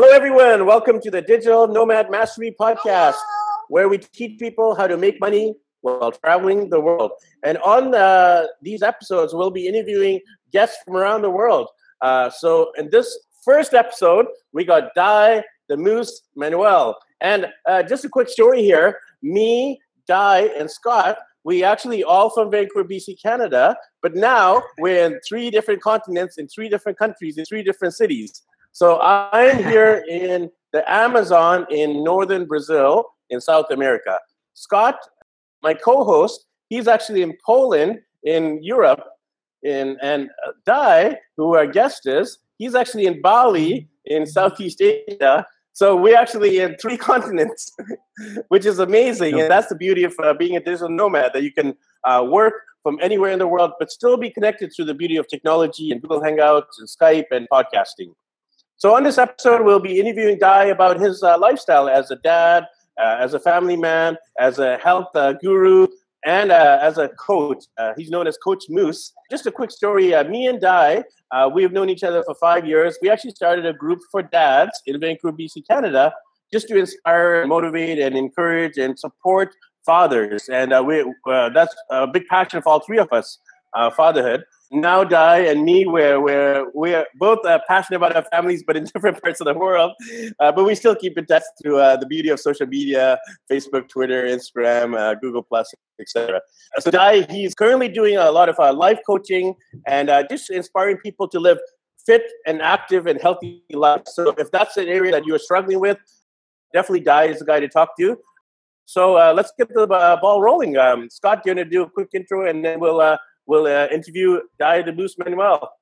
Hello, everyone. Welcome to the Digital Nomad Mastery Podcast, where we teach people how to make money while traveling the world. And on uh, these episodes, we'll be interviewing guests from around the world. Uh, so, in this first episode, we got Dai the Moose Manuel. And uh, just a quick story here me, Dai, and Scott we actually all from Vancouver, BC, Canada, but now we're in three different continents, in three different countries, in three different cities. So I'm here in the Amazon in northern Brazil, in South America. Scott, my co-host, he's actually in Poland, in Europe, in and uh, Dai, who our guest is, he's actually in Bali, in Southeast Asia, so we're actually in three continents, which is amazing. And that's the beauty of uh, being a digital nomad that you can uh, work from anywhere in the world, but still be connected through the beauty of technology and Google Hangouts and Skype and podcasting. So on this episode, we'll be interviewing Dai about his uh, lifestyle as a dad, uh, as a family man, as a health uh, guru, and uh, as a coach. Uh, he's known as Coach Moose. Just a quick story uh, me and uh, we've known each other for five years. We actually started a group for dads in Vancouver, BC, Canada, just to inspire, motivate, and encourage and support fathers. And we, that's a big passion for all three of us fatherhood now Dai and me, we're, we're, we're both uh, passionate about our families, but in different parts of the world. Uh, but we still keep in touch through uh, the beauty of social media, Facebook, Twitter, Instagram, uh, Google Plus, etc. So Dai, he's currently doing a lot of uh, life coaching and uh, just inspiring people to live fit and active and healthy lives. So if that's an area that you're struggling with, definitely Dai is the guy to talk to. So let's get the ball rolling. Um, Scott, you're going to do a quick intro, and then we'll we'll uh, interview Dai de Manuel.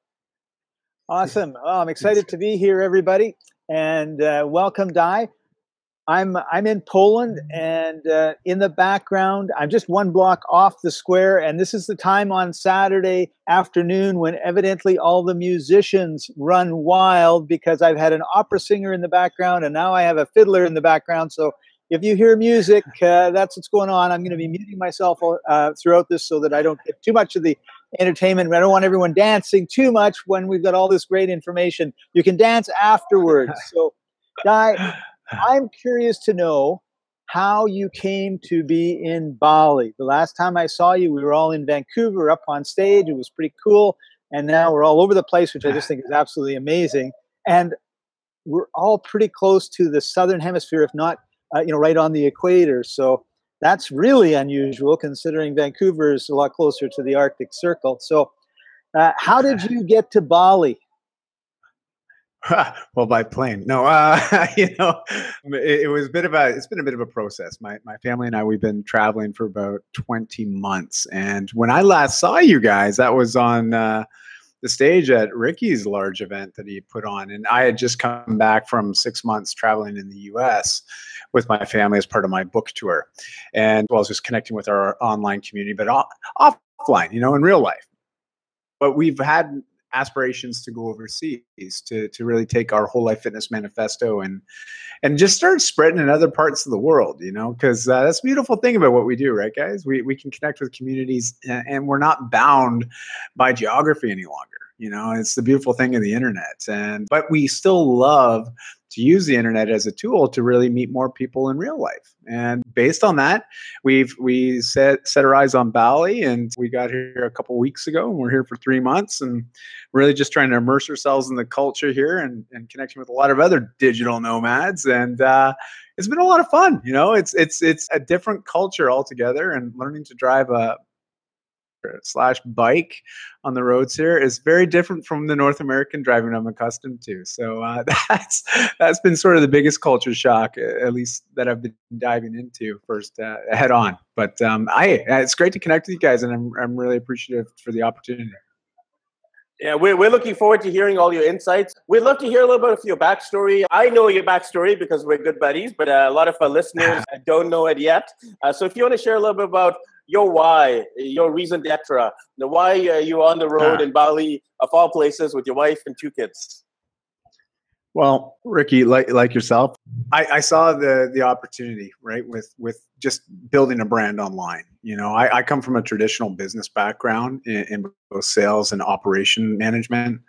Awesome. Oh, I'm excited to be here, everybody, and uh, welcome, Dai. I'm I'm in Poland, and uh, in the background, I'm just one block off the square, and this is the time on Saturday afternoon when evidently all the musicians run wild because I've had an opera singer in the background, and now I have a fiddler in the background. So if you hear music, uh, that's what's going on. I'm going to be muting myself uh, throughout this so that I don't get too much of the entertainment. I don't want everyone dancing too much when we've got all this great information. You can dance afterwards. So, Dai, I'm curious to know how you came to be in Bali. The last time I saw you, we were all in Vancouver up on stage. It was pretty cool. And now we're all over the place, which I just think is absolutely amazing. And we're all pretty close to the southern hemisphere, if not uh, you know, right on the equator. So that's really unusual considering Vancouver is a lot closer to the Arctic Circle. So, uh, how did you get to Bali? well, by plane. No, uh, you know, it, it, was a bit of a. It's been a bit of a process. My my family and I we've been traveling for about twenty months, and when I last saw you guys, that was on. Uh, the stage at Ricky's large event that he put on. And I had just come back from six months traveling in the US with my family as part of my book tour. And well, I was just connecting with our online community, but off- offline, you know, in real life. But we've had aspirations to go overseas to to really take our whole life fitness manifesto and and just start spreading in other parts of the world you know because uh, that's beautiful thing about what we do right guys? We, we can connect with communities and we're not bound by geography any longer you know it's the beautiful thing of the internet and but we still love to use the internet as a tool to really meet more people in real life. And based on that, we've we set set our eyes on Bali, and we got here a couple weeks ago, and we're here for three months, and really just trying to immerse ourselves in the culture here and, and connection with a lot of other digital nomads. And uh, it's been a lot of fun. You know, it's it's it's a different culture altogether, and learning to drive a slash bike on the roads here is very different from the North American driving I'm accustomed to. So uh, that's that's been sort of the biggest culture shock, at least that I've been diving into first uh, head on. But um, I it's great to connect with you guys, and I'm I'm really appreciative for the opportunity. Yeah, we're, we're looking forward to hearing all your insights. We'd love to hear a little bit of your backstory. I know your backstory because we're good buddies, but uh, a lot of our listeners don't know it yet. Uh, so if you want to share a little bit about your why, your reason d'etre, the why uh, you're on the road in Bali, of all places, with your wife and two kids. Well, Ricky, like like yourself, I, I, saw the the opportunity right with with just building a brand online you know? I, I come from a traditional business background in, in, both sales and operation management.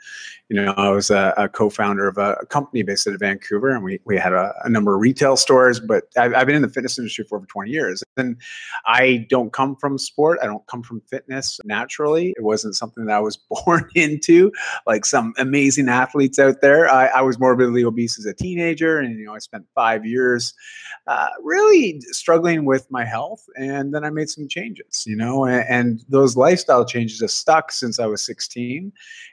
You know i was a, a co-founder of a, company based out of vancouver and we, we had a, a number of retail stores but I've, I've, been in the fitness industry for over 20 years and i don't come from sport. I don't come from fitness naturally. It wasn't something that i was born into like some amazing athletes out there. I, I was morbidly obese as a teenager and you know i spent five years uh, really struggling with my health and then i made some changes you know and, and those lifestyle changes have stuck since i was 16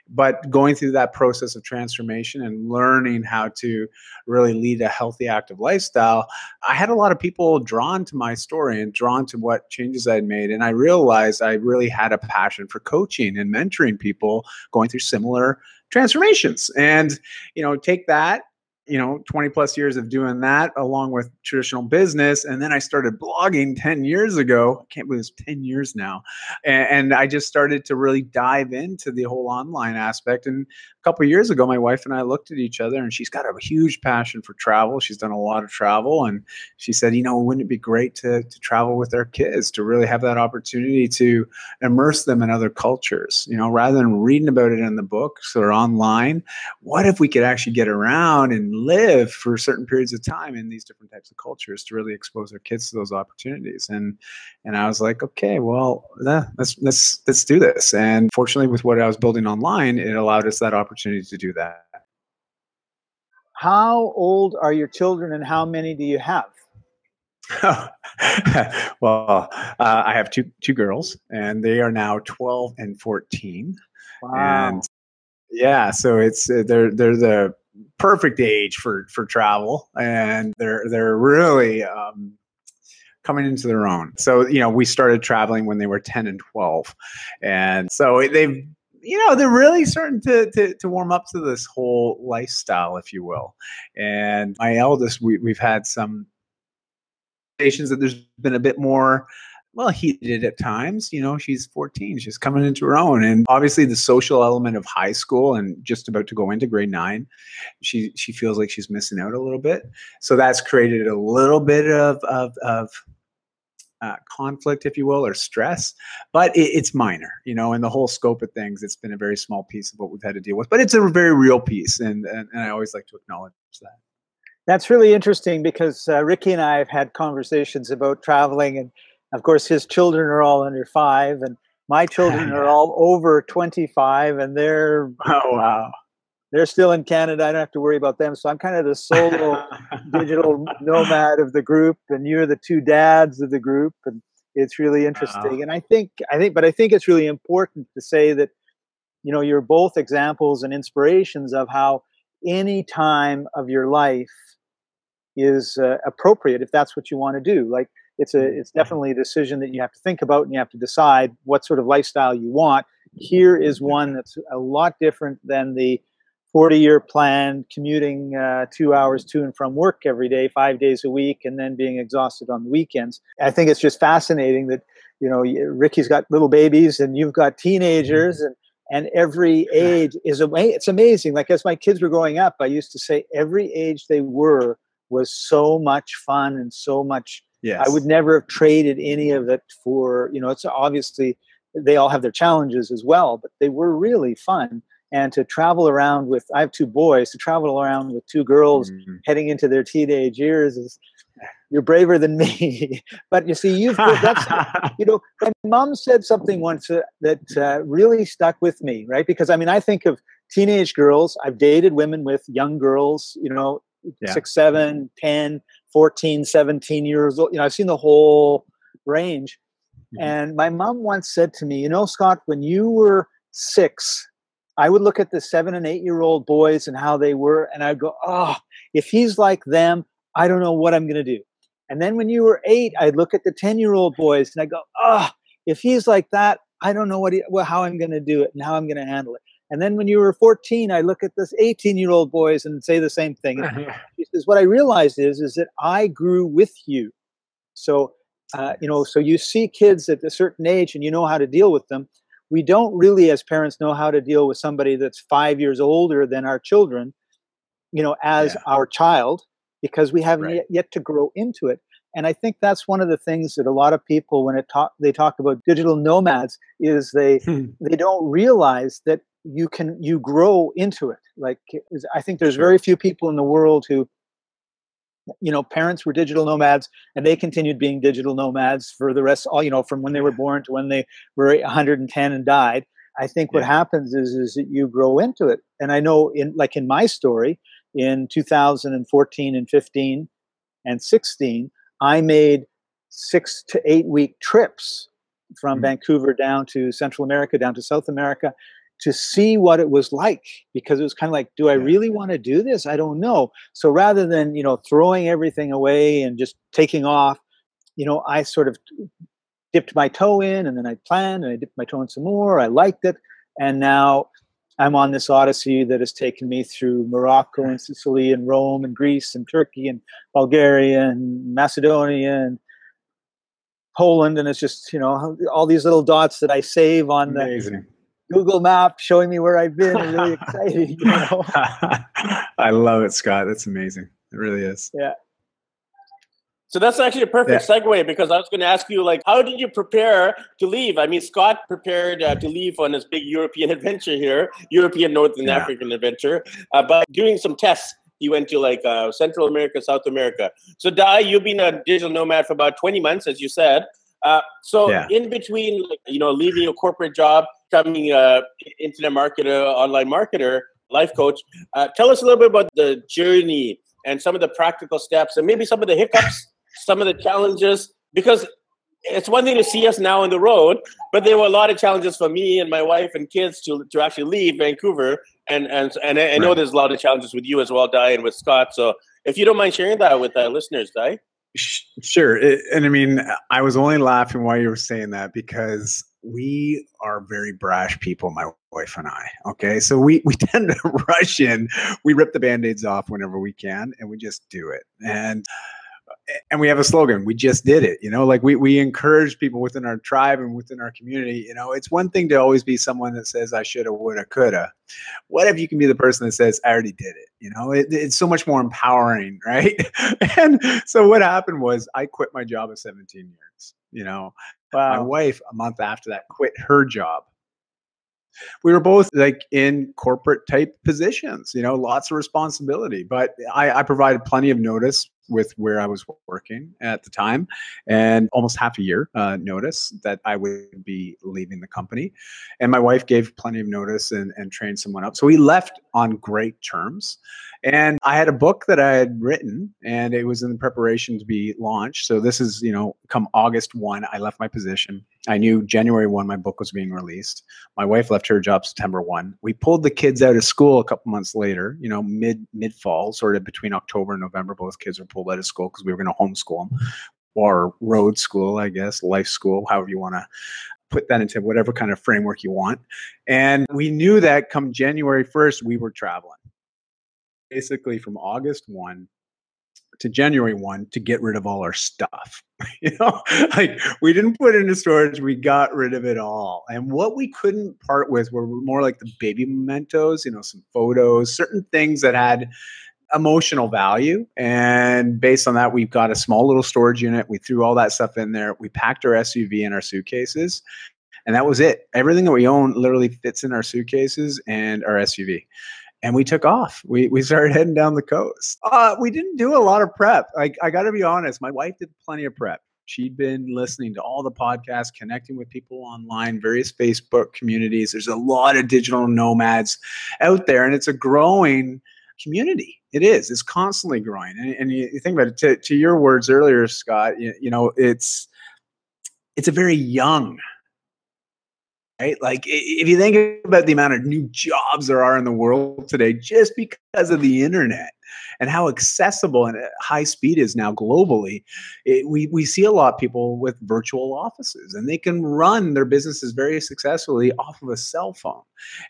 but going through that process of transformation and learning how to really lead a healthy active lifestyle i had a lot of people drawn to my story and drawn to what changes i'd made and i realized i really had a passion for coaching and mentoring people going through similar transformations and you know take that you know 20 plus years of doing that along with traditional business and then i started blogging 10 years ago. I can't believe it's 10 years now. And, and i just started to really dive into the whole online aspect and couple years ago my wife and i looked at each other and she's got a huge passion for travel. She's done a lot of travel and she said you know wouldn't it be great to, to travel with our kids to really have that opportunity to immerse them in other cultures? You know rather than reading about it in the books or online what if we could actually get around and live for certain periods of time in these different types of cultures to really expose our kids to those opportunities? And and i was like okay well let's let's let's do this. And fortunately with what i was building online it allowed us that opportunity to do that how old are your children and how many do you have well uh, i have two two girls and they are now 12 and 14 wow. and yeah so it's uh, they're they're the perfect age for for travel, and they're they're really um, coming into their own. So you know, we started traveling when they were ten and twelve, and so they've you know they're really starting to, to, to warm up to this whole lifestyle if you will. And my eldest we, we've had some stations that there's been a bit more well heated at times you know she's 14 she's coming into her own. And obviously the social element of high school and just about to go into grade 9 she she feels like she's missing out a little bit. So that's created a little bit of of, of uh, conflict, if you will, or stress, but it, it's minor, you know, in the whole scope of things. It's been a very small piece of what we've had to deal with, but it's a very real piece, and and, and I always like to acknowledge that. That's really interesting because uh, Ricky and I have had conversations about traveling and of course, his children are all under five, and my children are all over 25, and they're oh wow, they're still in Canada. I don't have to worry about them. So I'm kind of the solo digital nomad of the group, and you're the two dads of the group, and it's really interesting. Wow. And I think I think, but I think it's really important to say that you know you're both examples and inspirations of how any time of your life is uh, appropriate if that's what you want to do. Like it's a mm-hmm. it's definitely a decision that you have to think about and you have to decide what sort of lifestyle you want here is mm-hmm. one that's a lot different than the 40 year plan commuting uh, two hours to and from work every day five days a week and then being exhausted on the weekends i think it's just fascinating that you know ricky's got little babies and you've got teenagers and and every age is amazing it's amazing like as my kids were growing up i used to say every age they were was so much fun and so much Yes. I would never have traded any of it for, you know, it's obviously they all have their challenges as well, but they were really fun. And to travel around with, I have two boys, to travel around with two girls mm-hmm. heading into their teenage years is, you're braver than me. but you see, you've, that's, you know, my mom said something once uh, that uh, really stuck with me, right? Because I mean, I think of teenage girls, I've dated women with young girls, you know, yeah. six, seven, ten, 14, 17 years old. You know, I've seen the whole range. Mm-hmm. And my mom once said to me, You know, Scott, when you were six, I would look at the seven and eight year old boys and how they were, and I'd go, Oh, if he's like them, I don't know what I'm going to do. And then when you were eight, I'd look at the 10 year old boys and I go, Oh, if he's like that, I don't know what he, well, how I'm going to do it and how I'm going to handle it. And then when you were 14, I look at this 18 year old boys and say the same thing. she says, what I realized is, is that I grew with you. So, uh, you know, so you see kids at a certain age and you know how to deal with them. We don't really, as parents, know how to deal with somebody that's five years older than our children, you know, as yeah. our child, because we haven't Right. yet, yet to grow into it. And I think that's one of the things that a lot of people, when it talk, they talk about digital nomads, is they hmm. they don't realize that you can you grow into it. Like I think there's Sure. very few people in the world who, you know, parents were digital nomads and they continued being digital nomads for the rest. All you know, from when they were born to when they were 110 and died. I think what happens is is that you grow into it. And I know in like in my story in 2014 and 15 and 16, I made six to eight week trips from Mhm. Vancouver down to Central America, down to South America to see what it was like because it was kind of like do i really want to do this? I don't know. So rather than you know throwing everything away and just taking off you know i sort of dipped my toe in and then i planned and i dipped my toe in some more i liked it and now i'm on this odyssey that has taken me through morocco and sicily and rome and greece and turkey and bulgaria and macedonia and poland and it's just you know all these little dots that i save on the Amazing. Google Map showing me where I've been. and really excited, you know. I love it, Scott. That's amazing. It really is. Yeah. So that's actually a perfect segue because I was going to ask you, like, how did you prepare to leave? I mean, Scott prepared uh, to leave on his big European adventure here, European Northern Yeah. African adventure, uh, but doing some tests. He went to like uh, Central America, South America. So, Dai, you've been a digital nomad for about 20 months, as you said. Uh, so, Yeah. in between, like, you know, leaving your corporate job, becoming a internet marketer, online marketer, life coach, uh, tell us a little bit about the journey and some of the practical steps and maybe some of the hiccups, some of the challenges, because it's one thing to see us now on the road, but there were a lot of challenges for me and my wife and kids to, to actually leave Vancouver. And and and I I know Right. there's a lot of challenges with you as well, Dai, and with Scott. So if you don't mind sharing that with our listeners, Dai. Sure. It, and I mean, I was only laughing while you were saying that because we are very brash people, my wife and I. Okay. So we, we tend to rush in. We rip the band aids off whenever we can and we just do it. And and we have a slogan we just did it you know like we, we encourage people within our tribe and within our community you know it's one thing to always be someone that says i shoulda woulda coulda. What if you can be the person that says i already did it you know? It, it's so much more empowering right? And so what happened was i quit my job at 17 years you know? My wife a month after that quit her job we were both like in corporate type positions you know lots of responsibility but i, I provided plenty of notice with where i was working at the time and almost half a year uh, notice that i would be leaving the company. And my wife gave plenty of notice and, and trained someone up. So we left on great terms. And i had a book that i had written and it was in preparation to be launched. So this is you know come august 1 i left my position i knew january 1 my book was being released. My wife left her job september 1 we pulled the kids out of school a couple months later you know mid mid fall sort of between october and november both kids were pulled out of school because we were going to homeschool them or road school i guess life school however you want to put that into whatever kind of framework you want. And we knew that come january 1st we were traveling. Basically from august 1 to January 1 to get rid of all our stuff. you know, like we didn't put it into storage, we got rid of it all. And what we couldn't part with were more like the baby mementos, you know, some photos, certain things that had emotional value. And based on that, we've got a small little storage unit. We threw all that stuff in there. We packed our SUV and our suitcases. And that was it. Everything that we own literally fits in our suitcases and our SUV and we took off. We we started heading down the coast. Uh, we didn't do a lot of prep. Like I got to be honest, my wife did plenty of prep. She'd been listening to all the podcasts, connecting with people online, various Facebook communities. There's a lot of digital nomads out there, and it's a growing community. It is. It's constantly growing. And, and you, you think about it. To, to your words earlier, Scott, you, you know, it's it's a very young right? Like if you think about the amount of new jobs there are in the world today, just because of the internet and how accessible and uh, high speed is now globally, it, we we see a lot of people with virtual offices, and they can run their businesses very successfully off of a cell phone.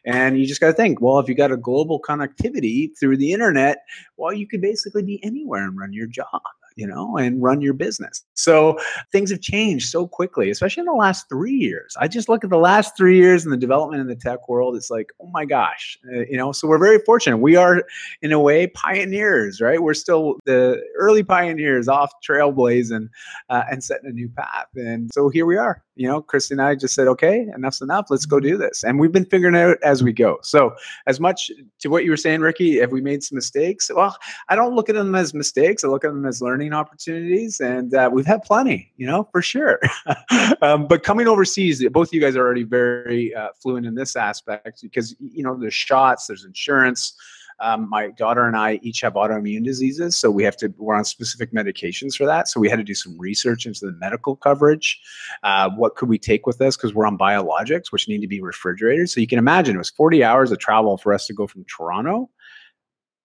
And you just got to think, well, if you got a global connectivity through the internet, well, you could basically be anywhere and run your job. You know, and run your business. So things have changed so quickly, especially in the last three years. I just look at the last three years and the development in the tech world. It's like, oh my gosh, uh, you know. So we're very fortunate. We are, in a way, pioneers, right? We're still the early pioneers, off trailblazing uh, and setting a new path. And so here we are. You know, Christy and I just said, okay, enough's enough. Let's go do this. And we've been figuring it out as we go. So as much to what you were saying, Ricky, have we made some mistakes? Well, I don't look at them as mistakes. I look at them as learning opportunities, and uh, we've had plenty, you know, for sure. um, but coming overseas, both of you guys are already very uh, fluent in this aspect because you know there's shots, there's insurance. Um, my daughter and I each have autoimmune diseases, so we have to we're on specific medications for that. So we had to do some research into the medical coverage. Uh, what could we take with us because we're on biologics, which need to be refrigerated. So you can imagine it was 40 hours of travel for us to go from Toronto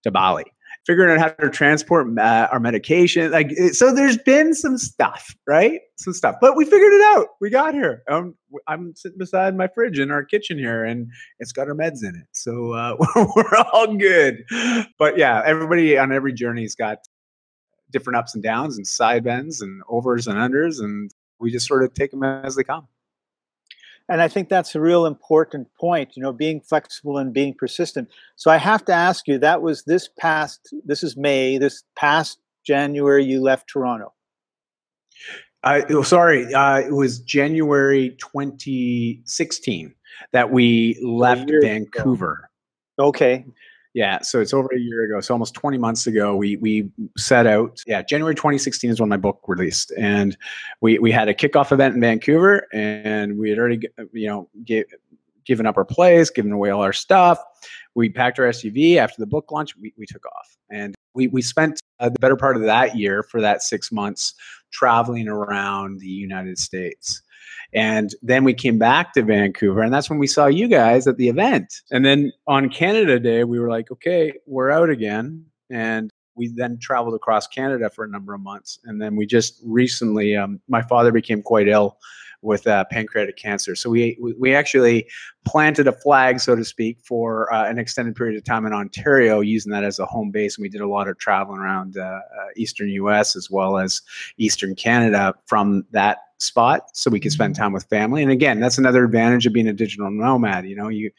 to Bali figuring out how to transport uh, our medication. Like, so there's been some stuff, right? Some stuff, but we figured it out. We got here. Um, I'm sitting beside my fridge in our kitchen here, and it's got our meds in it, so uh, we're all good. But yeah, everybody on every journey's got different ups and downs, and side bends, and overs and unders, and we just sort of take them as they come and i think that's a real important point you know being flexible and being persistent. So i have to ask you that was this past this is may this past january you left toronto? I, oh, sorry uh, it was january 2016 that we left vancouver ago. okay yeah, so it's over a year ago. So almost 20 months ago, we we set out. Yeah, January 2016 is when my book released, and we we had a kickoff event in Vancouver, and we had already you know given up our place, given away all our stuff. We packed our SUV after the book launch. We we took off, and we we spent uh, the better part of that year for that six months traveling around the United States. And then we came back to Vancouver, and that's when we saw you guys at the event. And then on Canada Day, we were like, okay, we're out again. And we then traveled across Canada for a number of months. And then we just recently, um, my father became quite ill with uh, pancreatic cancer. So we we actually planted a flag, so to speak, for uh, an extended period of time in Ontario, using that as a home base. And we did a lot of traveling around uh, uh eastern U.S. as well as eastern Canada from that spot, so we could spend mm-hmm. time with family. And again, that's another advantage of being a digital nomad. You know, you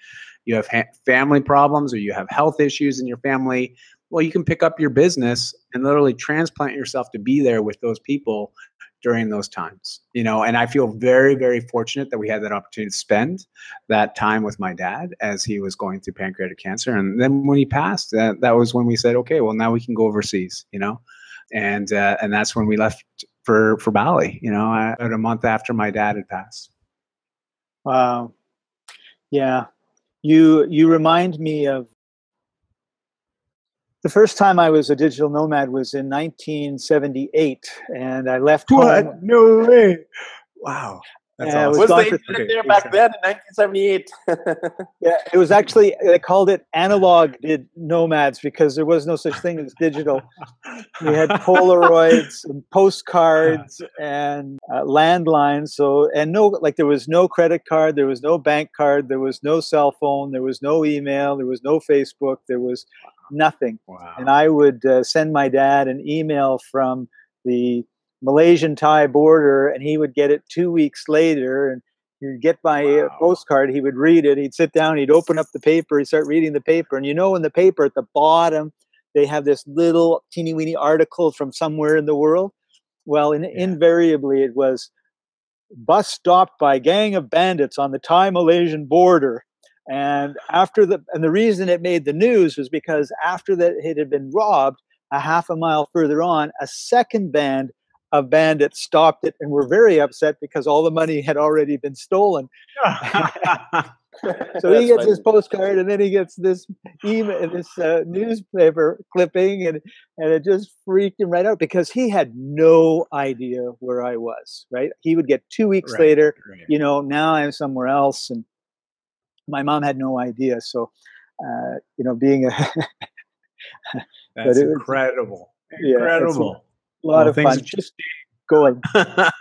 you have ha- family problems or you have health issues in your family. Well, you can pick up your business and literally transplant yourself to be there with those people during those times you know and i feel very very fortunate that we had that opportunity to spend that time with my dad as he was going through pancreatic cancer. And then when he passed that, that was when we said okay well now we can go overseas you know? And uh, and that's when we left for for bali you know about a month after my dad had passed. Wow. Yeah. You you remind me of the first time I was a digital nomad was in 1978, and I left what? home. No way! Wow. That's awesome. was, was the internet there back then in 1978? yeah, it was actually they called it analog did nomads because there was no such thing as digital. We had Polaroids and postcards and uh, landlines. So and no, like there was no credit card, there was no bank card, there was no cell phone, there was no email, there was no Facebook, there was nothing. Wow. And I would uh, send my dad an email from the Malaysian Thai border, and he would get it two weeks later. And he'd get my uh, wow. postcard, he would read it, he'd sit down, he'd open up the paper, he'd start reading the paper. And you know, in the paper at the bottom, they have this little teeny weeny article from somewhere in the world. Well, in, yeah. invariably, it was bus stopped by gang of bandits on the Thai Malaysian border. And after the and the reason it made the news was because after that it had been robbed, a half a mile further on, a second band of bandits stopped it and were very upset because all the money had already been stolen. so he gets his postcard and then he gets this email, this uh, newspaper clipping, and and it just freaked him right out because he had no idea where I was. Right? He would get two weeks right, later. Right. You know, now I'm somewhere else, and my mom had no idea. So, uh, you know, being a that's incredible, yeah, incredible, a lot well, of fun. Just going.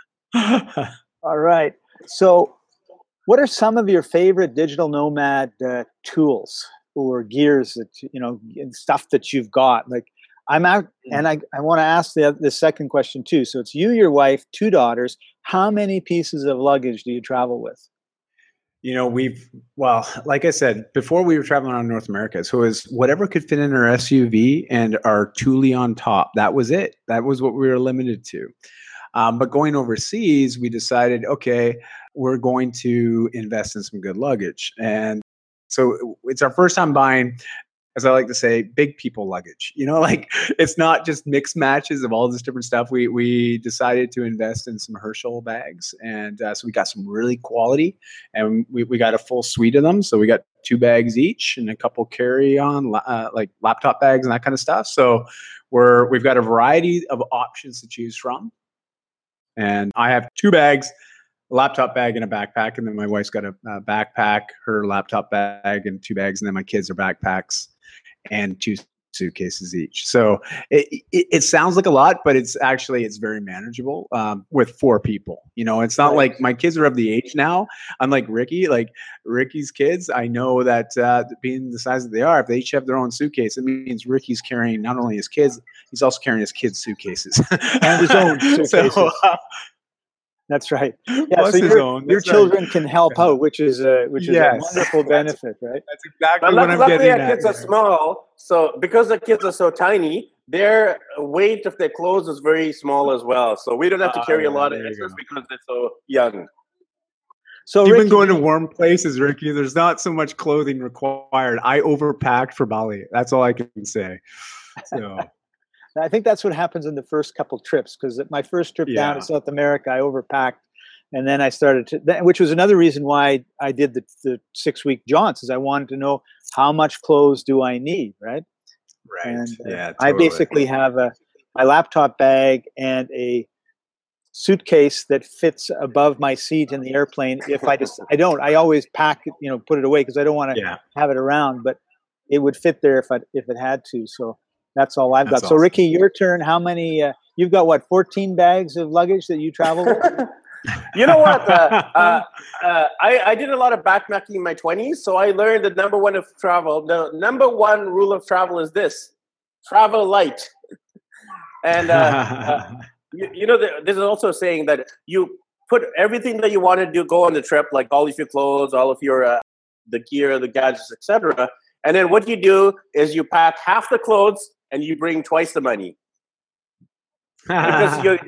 All right. So, what are some of your favorite digital nomad uh, tools or gears that you know and stuff that you've got? Like, I'm out, Mm. and I, I want to ask the the second question too. So it's you, your wife, two daughters. How many pieces of luggage do you travel with? You know, we've well, like I said before, we were traveling around North America, so it was whatever could fit in our SUV and our Thule on top. That was it. That was what we were limited to. Um, but going overseas, we decided, okay, we're going to invest in some good luggage, and so it's our first time buying as I like to say, big people luggage. You know, like it's not just mixed matches of all this different stuff. We we decided to invest in some Herschel bags, and uh, so we got some really quality, and we, we got a full suite of them. So we got two bags each and a couple carry on uh, like laptop bags and that kind of stuff. So we're we've got a variety of options to choose from, and I have two bags. Laptop bag and a backpack, and then my wife's got a, a backpack, her laptop bag, and two bags, and then my kids are backpacks and two suitcases each. So it, it, it, sounds like a lot, but it's actually it's very manageable um, with four people. You know, it's not right. like my kids are of the age now. Unlike Ricky, like Ricky's kids, I know that uh, being the size that they are, if they each have their own suitcase, it means Ricky's carrying not only his kids, he's also carrying his kids' suitcases and his own suitcases. So, uh, that's right. Yeah, so your, your children right. can help out, which is a which is yes. a wonderful benefit, right? That's exactly but what I'm luckily getting our kids are small, so because the kids are so tiny, their weight of their clothes is very small as well. So we don't have to carry uh, a lot of excess because they're so young. So even Ricky, going to warm places, Ricky, there's not so much clothing required. I overpacked for Bali. That's all I can say. So. I think that's what happens in the first couple trips because my first trip yeah. down to South America, I overpacked, and then I started to, which was another reason why I did the, the six week jaunts, is I wanted to know how much clothes do I need, right? Right. And uh, yeah. I basically have a my laptop bag and a suitcase that fits above my seat in the airplane. If I just I don't, I always pack it, you know, put it away because I don't want to yeah. have it around, but it would fit there if I if it had to. So that's all I've That's got. So. Ricky, your turn. How many? Uh, you've got what? Fourteen bags of luggage that you travel with. you know what? Uh, uh, uh, I, I did a lot of backpacking in my twenties, so I learned the number one of travel. The number one rule of travel is this: travel light. and uh, you, you, know, there's also saying that you put everything that you want to do go on the trip, like all of your clothes, all of your uh, the gear, the gadgets, etc. And then what you do is you pack half the clothes and you bring twice the money. because you're,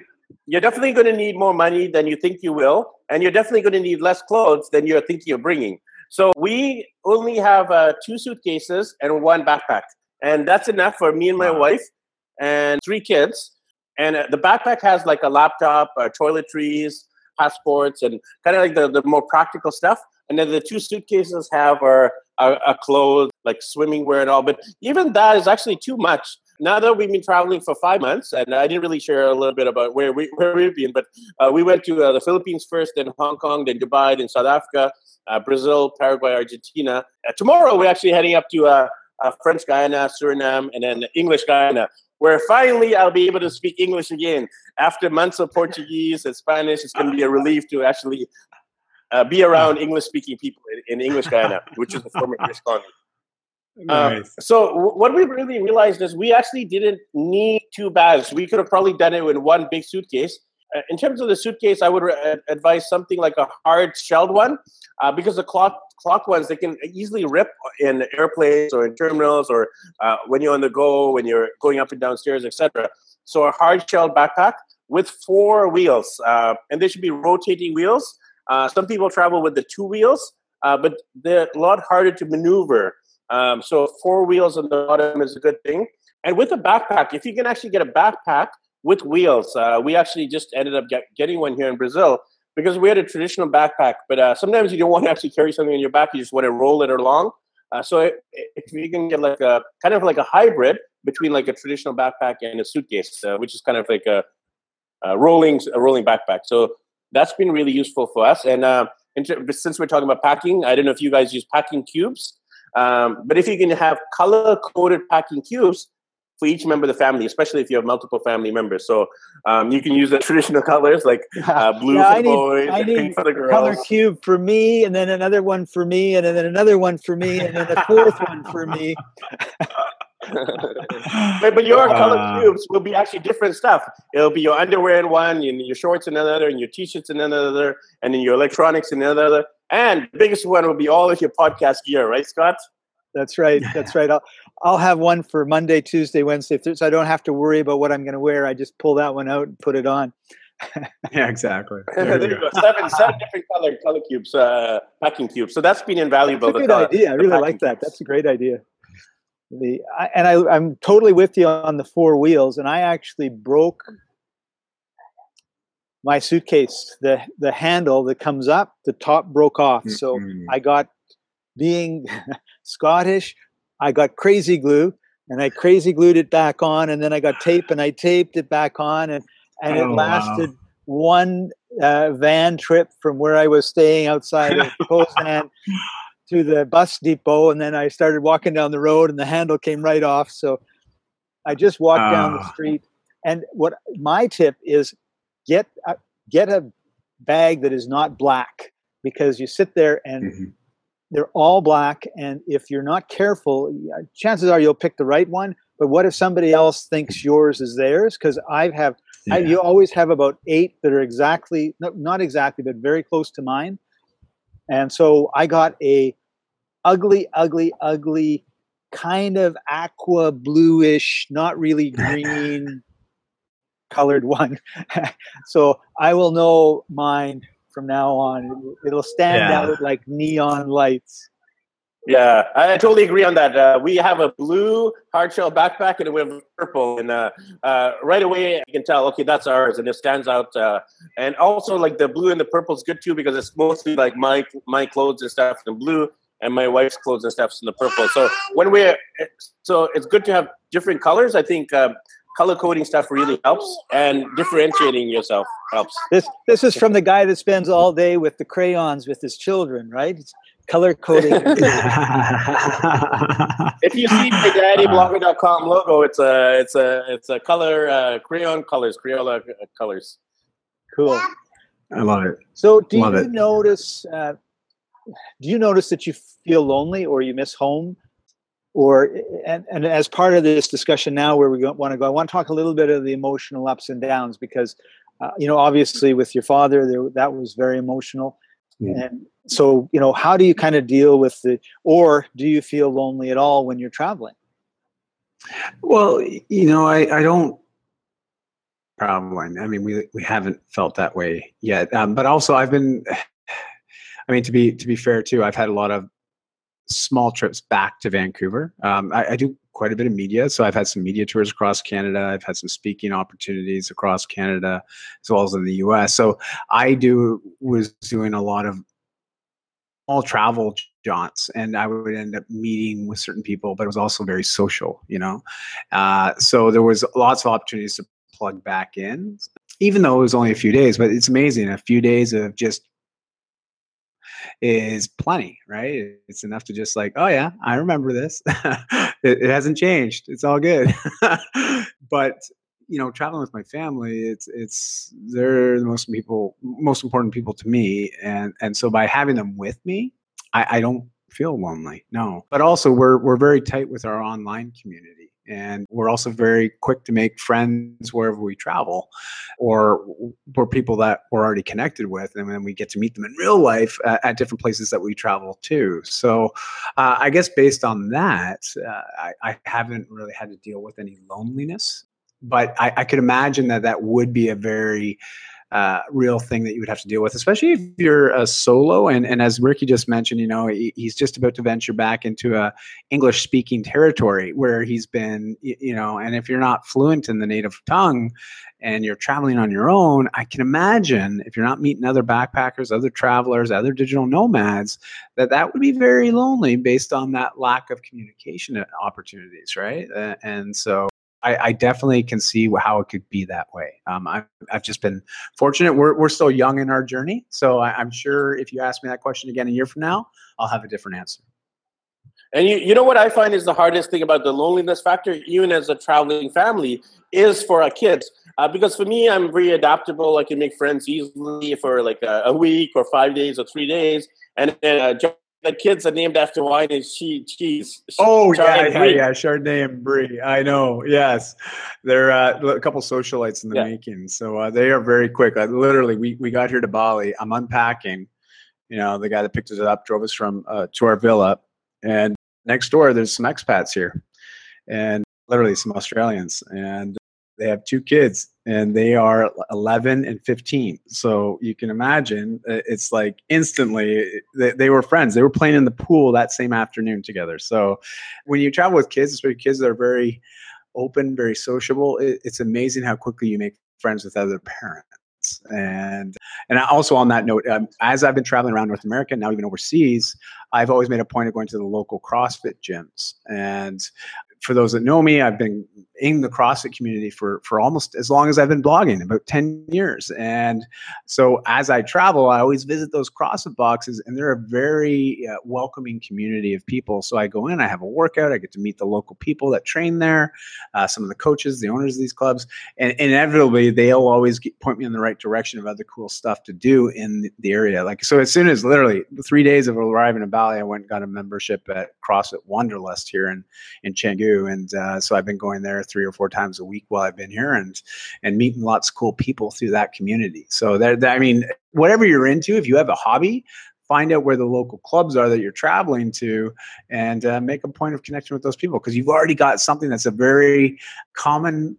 you're definitely going to need more money than you think you will. And you're definitely going to need less clothes than you're thinking you're bringing. So we only have uh, two suitcases and one backpack. And that's enough for me and my wow. wife and three kids. And uh, the backpack has like a laptop, uh, toiletries, passports, and kind of like the, the more practical stuff. And then the two suitcases have our, our, our clothes, like swimming wear and all. But even that is actually too much. Now that we've been traveling for five months, and I didn't really share a little bit about where we where we've been, but uh, we went to uh, the Philippines first, then Hong Kong, then Dubai, then South Africa, uh, Brazil, Paraguay, Argentina. Uh, tomorrow we're actually heading up to uh, French Guiana, Suriname, and then English Guyana, where finally I'll be able to speak English again after months of Portuguese and Spanish. It's going to be a relief to actually uh, be around English speaking people in, in, English Guyana, which is the former British colony. Nice. Um, so w- what we really realized is we actually didn't need two bags. We could have probably done it in one big suitcase. Uh, in terms of the suitcase, I would re- advise something like a hard shelled one, uh, because the cloth cloth ones they can easily rip in airplanes or in terminals or uh, when you're on the go, when you're going up and downstairs, etc. So a hard shelled backpack with four wheels, uh, and they should be rotating wheels. Uh, some people travel with the two wheels, uh, but they're a lot harder to maneuver. Um, so four wheels on the bottom is a good thing. And with a backpack, if you can actually get a backpack with wheels, uh, we actually just ended up get, getting one here in Brazil because we had a traditional backpack. But uh, sometimes you don't want to actually carry something in your back; you just want to roll it along. Uh, so if you can get like a kind of like a hybrid between like a traditional backpack and a suitcase, uh, which is kind of like a, a rolling a rolling backpack. So that's been really useful for us. And uh, since we're talking about packing, I don't know if you guys use packing cubes, um, but if you can have color coded packing cubes for each member of the family, especially if you have multiple family members, so um, you can use the traditional colors like uh, blue yeah, for I need, boys, I and need pink for the girls. color cube for me, and then another one for me, and then another one for me, and then a fourth one for me. but, but your color Uh, cubes will be actually different stuff. It'll be your underwear in one, and your shorts in another, and your t-shirts in another, and then your electronics in another. And the biggest one will be all of your podcast gear, right, Scott? That's right. That's right. I'll I'll have one for Monday, Tuesday, Wednesday, Thursday. So I don't have to worry about what I'm going to wear. I just pull that one out and put it on. yeah, exactly. there you go. Seven, seven different color color cubes, uh, packing cubes. So that's been invaluable. That's a good color- idea. I really like that. cubes. That's a great idea. The I, and I, I'm totally with you on the four wheels. And I actually broke my suitcase. the The handle that comes up, the top broke off. So Mm-mm. I got being Scottish, I got crazy glue and I crazy glued it back on, and then I got tape and I taped it back on, and and it Oh, wow. lasted one uh, van trip from where I was staying outside of Poznan to the bus depot, and then I started walking down the road, and the handle came right off. So I just walked down the Ah. street, and what my tip is get a, get a bag that is not black because you sit there and Mhm. they're all black and if you're not careful chances are you'll pick the right one but what if somebody else thinks yours is theirs because i have I, you always have about eight that are exactly no, not exactly but very close to mine and so i got a ugly ugly ugly kind of aqua bluish not really green colored one so i will know mine from now on It'll- it'll stand Yeah. out like neon lights Yeah, I totally agree on that. Uh, we have a blue hard shell backpack and we have purple, and uh, uh, right away you can tell, okay, that's ours, and it stands out. Uh, and also, like the blue and the purple is good too because it's mostly like my my clothes and stuff in blue, and my wife's clothes and stuff's in the purple. So when we're so it's good to have different colors. I think um, color coding stuff really helps, and differentiating yourself helps. This this is from the guy that spends all day with the crayons with his children, right? It's color coding. If you see my daddyblogger.com logo, it's a it's a it's a color uh, crayon colors, Crayola uh, colors. cool. I love it. So, do Love you it. notice? Uh, do you notice that you feel lonely or you miss home? Or and, and as part of this discussion now, where we want to go, I want to talk a little bit of the emotional ups and downs because uh, you know, obviously, with your father, there that was very emotional. Mm. And so, you know, how do you kind of deal with the, or do you feel lonely at all when you're traveling? Well, you know, I, I don't probably. I mean, we we haven't felt that way yet. Um, but also, I've been. I mean, to be to be fair too, I've had a lot of small trips back to Vancouver. Um, I, I do quite a bit of media, so I've had some media tours across Canada. I've had some speaking opportunities across Canada, as well as in the U.S. So I do was doing a lot of all travel jaunts and i would end up meeting with certain people but it was also very social you know uh, so there was lots of opportunities to plug back in even though it was only a few days but it's amazing a few days of just is plenty right? It's enough to just like oh yeah i remember this. It, it hasn't changed. It's all good. But you know traveling with my family it's it's they're the most people most important people to me and and so by having them with me i i don't feel lonely no. But also we're we're very tight with our online community and we're also very quick to make friends wherever we travel or we're people that we're already connected with and then we get to meet them in real life uh, at different places that we travel to. So uh, i guess based on that uh, I, I haven't really had to deal with any loneliness but I, I could imagine that that would be a very uh, real thing that you would have to deal with, especially if you're a solo. And, and as Ricky just mentioned, you know, he, he's just about to venture back into a English speaking territory where he's been, you know, and if you're not fluent in the native tongue and you're traveling on your own, I can imagine if you're not meeting other backpackers, other travelers, other digital nomads, that that would be very lonely based on that lack of communication uh, opportunities, right? Uh, and so I, I definitely can see how it could be that way. Um, I've, I've just been fortunate. We're, we're still young in our journey. So I, I'm sure if you ask me that question again a year from now, I'll have a different answer. And you, you know what I find is the hardest thing about the loneliness factor, even as a traveling family, is for our kids. Uh, because for me, I'm very adaptable. I can make friends easily for like a, a week or five days or three days. And then uh, the kids are named after wine and she cheese. Oh yeah, yeah, yeah, Chardonnay and Brie. I know. Yes, they're uh, a couple socialites in the yeah. making. So uh, they are very quick. Uh, literally, we we got here to Bali. I'm unpacking. You know, the guy that picked us up drove us from uh, to our villa, and next door there's some expats here, and literally some Australians, and they have two kids and they are 11 and 15 so you can imagine uh, it's like instantly they, they, were friends. They were playing in the pool that same afternoon together. So when you travel with kids especially kids that are very open very sociable it, it's amazing how quickly you make friends with other parents. And and also on that note um, as i've been traveling around north america now even overseas i've always made a point of going to the local crossfit gyms. And for those that know me, I've been in the CrossFit community for for almost as long as I've been blogging, about 10 years. And so as I travel, I always visit those CrossFit boxes and they're a very uh, welcoming community of people. So I go in, I have a workout, I get to meet the local people that train there, uh, some of the coaches, the owners of these clubs, and inevitably they'll always get, point me in the right direction of other cool stuff to do in the area. Like so as soon as literally 3 days of arriving in Bali, I went and got a membership at CrossFit Wanderlust here in in Canggu and uh, so I've been going there three or four times a week while I've been here, and and meeting lots of cool people through that community. So that I mean, whatever you're into, if you have a hobby, find out where the local clubs are that you're traveling to and uh, make a point of connection with those people because you've already got something that's a very common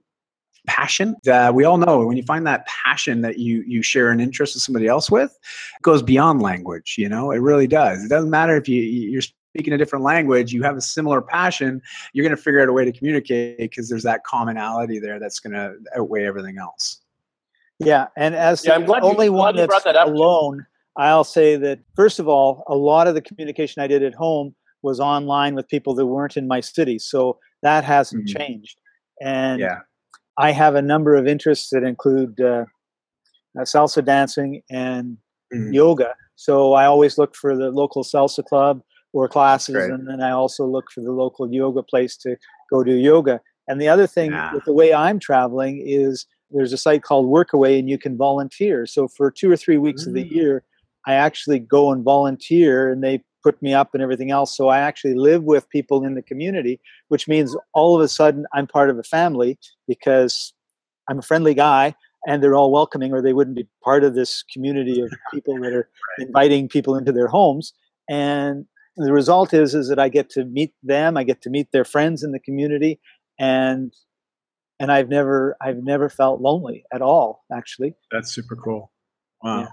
passion uh, we all know. When you find that passion that you you share an interest with somebody else with it goes beyond language you know? It really does. It doesn't matter if you you're speaking a different language, you have a similar passion, you're going to figure out a way to communicate because there's that commonality there that's going to outweigh everything else. Yeah, and as yeah, the only one that's that alone, I'll say that first of all, a lot of the communication I did at home was online with people that weren't in my city, so that hasn't mm-hmm. changed. And yeah. I have a number of interests that include uh, uh salsa dancing and mm-hmm. yoga. So I always look for the local salsa club or classes, and then I also look for the local yoga place to go do yoga. And the other thing yeah. with the way I'm traveling is there's a site called Workaway, and you can volunteer. So for two or three weeks mm. of the mm. year, I actually go and volunteer, and they put me up and everything else. So I actually live with people in the community, which means all of a sudden I'm part of a family because I'm a friendly guy and they're all welcoming, or they wouldn't be part of this community of people that are inviting people into their homes. And the result is is that I get to meet them, I get to meet their friends in the community, and and I've never I've never felt lonely at all. Actually, that's super cool. Wow. Yeah.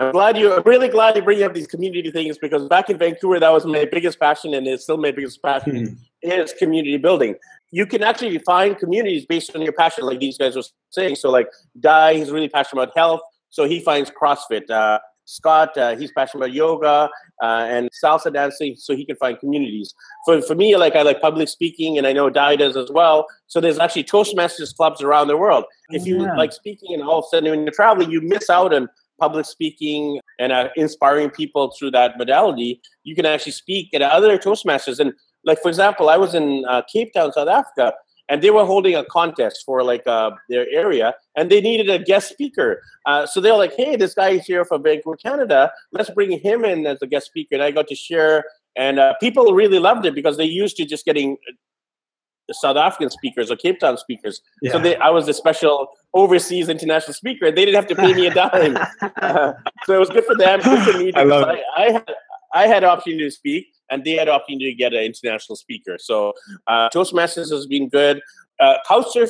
I'm glad you. I'm really glad you bring up these community things because back in Vancouver, that was my biggest passion, and it's still my biggest passion mm-hmm. is community building. You can actually find communities based on your passion, like these guys were saying. So, like Dai, he's really passionate about health, so he finds CrossFit. Uh, Scott, uh, he's passionate about yoga uh, and salsa dancing, so he can find communities. For, for me, like I like public speaking, and I know Dai does as well. So there's actually Toastmasters clubs around the world. If you yeah. like speaking, and all of a sudden when you're traveling, you miss out on public speaking and uh, inspiring people through that modality. You can actually speak at other Toastmasters, and like for example, I was in uh, Cape Town, South Africa and they were holding a contest for like uh, their area and they needed a guest speaker. Uh, so they were like hey this guy is here from vancouver canada. Let's bring him in as a guest speaker. And i got to share and uh, people really loved it because they used to just getting uh, south african speakers or cape town speakers. Yeah. so they, i was a special overseas international speaker and they didn't have to pay me a dime. Uh, so it was good for them good for me I, love I, I, had, I had opportunity to speak and they had opportunity to get an international speaker. So uh, Toastmasters has been good. Uh,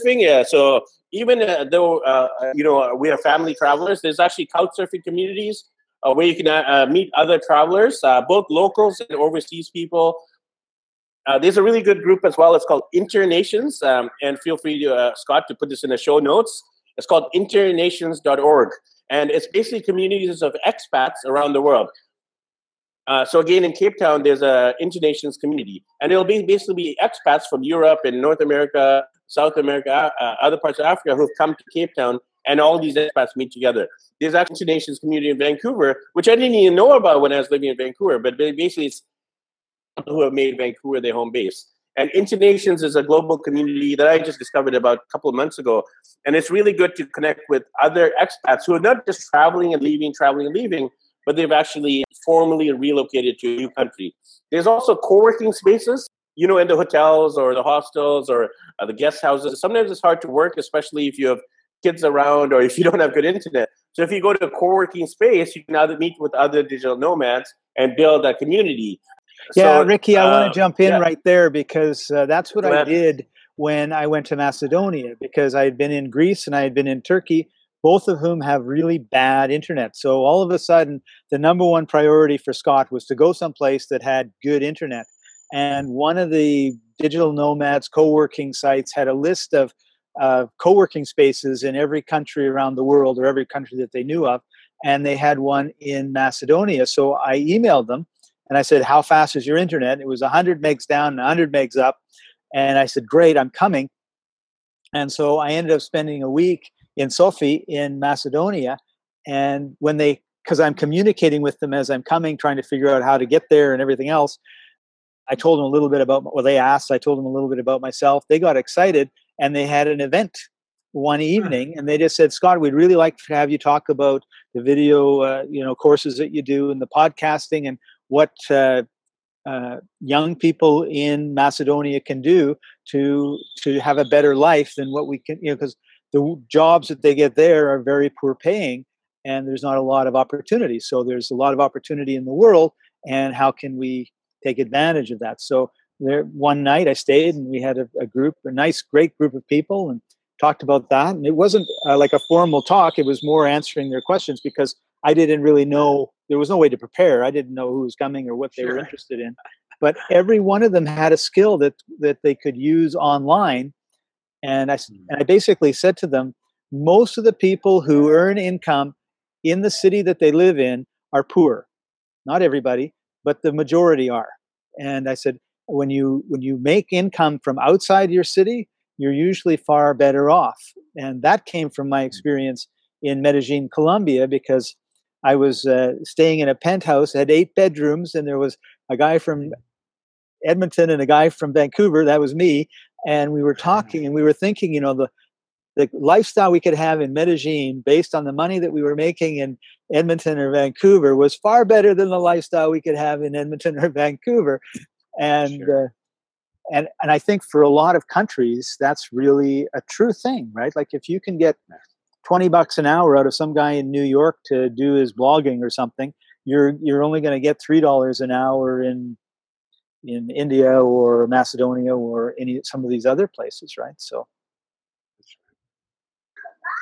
yeah. So even uh, though uh, you know we are family travelers, there's actually couch surfing communities uh, where you can uh, meet other travelers, both locals and overseas people. there's a really good group as well. It's called Internations, um, and feel free to Scott to put this in the show notes. It's called internations.org, and it's basically communities of expats around the world. Uh, so again, in Cape Town, there's a Internations community, and it'll be basically be expats from Europe and North America, South America, uh, other parts of Africa who've come to Cape Town, and all these expats meet together. There's actually Internations community in Vancouver, which I didn't even know about when I was living in Vancouver, but basically it's who have made Vancouver their home base. And Internations is a global community that I just discovered about a couple of months ago. And it's really good to connect with other expats who are not just traveling and leaving, traveling and leaving, but they've actually formally relocated to a new country. There's also co-working spaces, you know, in the hotels or the hostels or uh, the guest houses. Sometimes it's hard to work, especially if you have kids around or if you don't have good internet. So if you go to a co-working space, you can either meet with other digital nomads and build a community. Yeah, So, Ricky, I want uh, to jump in yeah. right there because uh, that's what Go I did when I went to Macedonia because I had been in Greece and I had been in Turkey, both of whom have really bad internet. So all of a sudden, the number one priority for Scott was to go someplace that had good internet. And one of the digital nomads co-working sites had a list of uh, co-working spaces in every country around the world or every country that they knew of, and they had one in Macedonia. So I emailed them and I said, "How fast is your internet?" It was 100 megs down and 100 megs up, and I said, "Great, I'm coming." And so I ended up spending a week in Sofi in Macedonia, and when they because I'm communicating with them as I'm coming, trying to figure out how to get there and everything else. I told them a little bit about what they asked. I told them a little bit about myself. They got excited and they had an event one evening and they just said, Scott, we'd really like to have you talk about the video, uh, you know, courses that you do and the podcasting and what uh, uh, young people in Macedonia can do to to have a better life than what we can, you know, because the jobs that they get there are very poor paying and there's not a lot of opportunity. So there's a lot of opportunity in the world, and how can we take advantage of that? So there, one night I stayed, and we had a, a group, a nice, great group of people, and talked about that. And it wasn't uh, like a formal talk; it was more answering their questions because I didn't really know there was no way to prepare. I didn't know who was coming or what they were interested in. But every one of them had a skill that that they could use online, and I Mm. and I basically said to them, most of the people who earn income in the city that they live in are poor. Not everybody, but the majority are. And I said, when you when you make income from outside your city, you're usually far better off. And that came from my experience in Medellin, Colombia, because I was uh, staying in a penthouse, had eight bedrooms, and there was a guy from Edmonton and a guy from Vancouver. That was me, and we were talking, and we were thinking, you know, the the lifestyle we could have in Medellin based on the money that we were making in Edmonton or Vancouver was far better than the lifestyle we could have in Edmonton or Vancouver. And Sure. uh, and and I think for a lot of countries that's really a true thing, right? Like if you can get 20 bucks an hour out of some guy in New York to do his blogging or something, you're you're only going to get $3 an hour in in India or Macedonia or any some of these other places, right? So